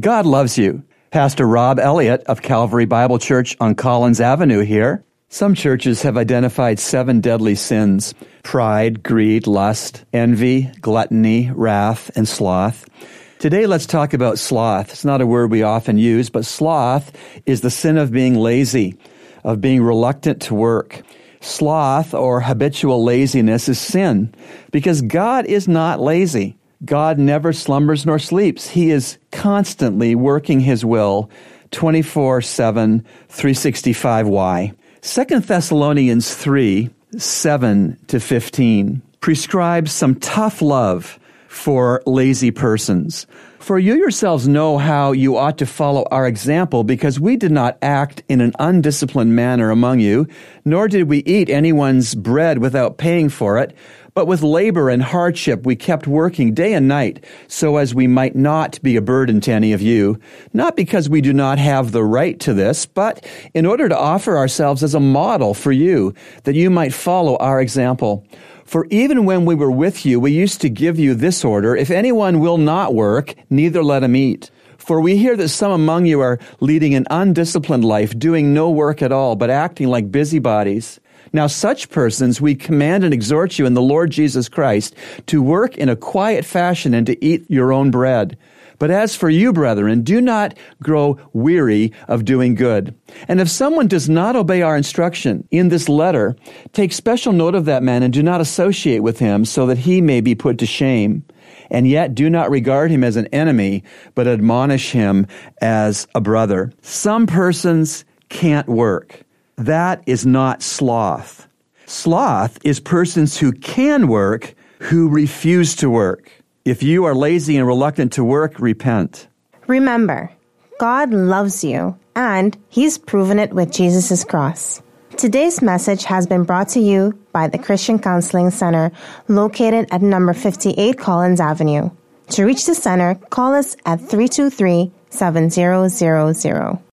God loves you. Pastor Rob Elliott of Calvary Bible Church on Collins Avenue here. Some churches have identified seven deadly sins pride, greed, lust, envy, gluttony, wrath, and sloth. Today, let's talk about sloth. It's not a word we often use, but sloth is the sin of being lazy, of being reluctant to work. Sloth or habitual laziness is sin because God is not lazy. God never slumbers nor sleeps. He is constantly working his will 24 7, 365. Why? 2 Thessalonians 3 7 to 15 prescribes some tough love for lazy persons. For you yourselves know how you ought to follow our example, because we did not act in an undisciplined manner among you, nor did we eat anyone's bread without paying for it. But with labor and hardship we kept working day and night, so as we might not be a burden to any of you, not because we do not have the right to this, but in order to offer ourselves as a model for you, that you might follow our example. For even when we were with you, we used to give you this order, if anyone will not work, neither let him eat. For we hear that some among you are leading an undisciplined life, doing no work at all, but acting like busybodies. Now, such persons we command and exhort you in the Lord Jesus Christ to work in a quiet fashion and to eat your own bread. But as for you, brethren, do not grow weary of doing good. And if someone does not obey our instruction in this letter, take special note of that man and do not associate with him so that he may be put to shame. And yet do not regard him as an enemy, but admonish him as a brother. Some persons can't work. That is not sloth. Sloth is persons who can work who refuse to work. If you are lazy and reluctant to work, repent. Remember, God loves you, and He's proven it with Jesus' cross. Today's message has been brought to you by the Christian Counseling Center located at number 58 Collins Avenue. To reach the center, call us at 323 7000.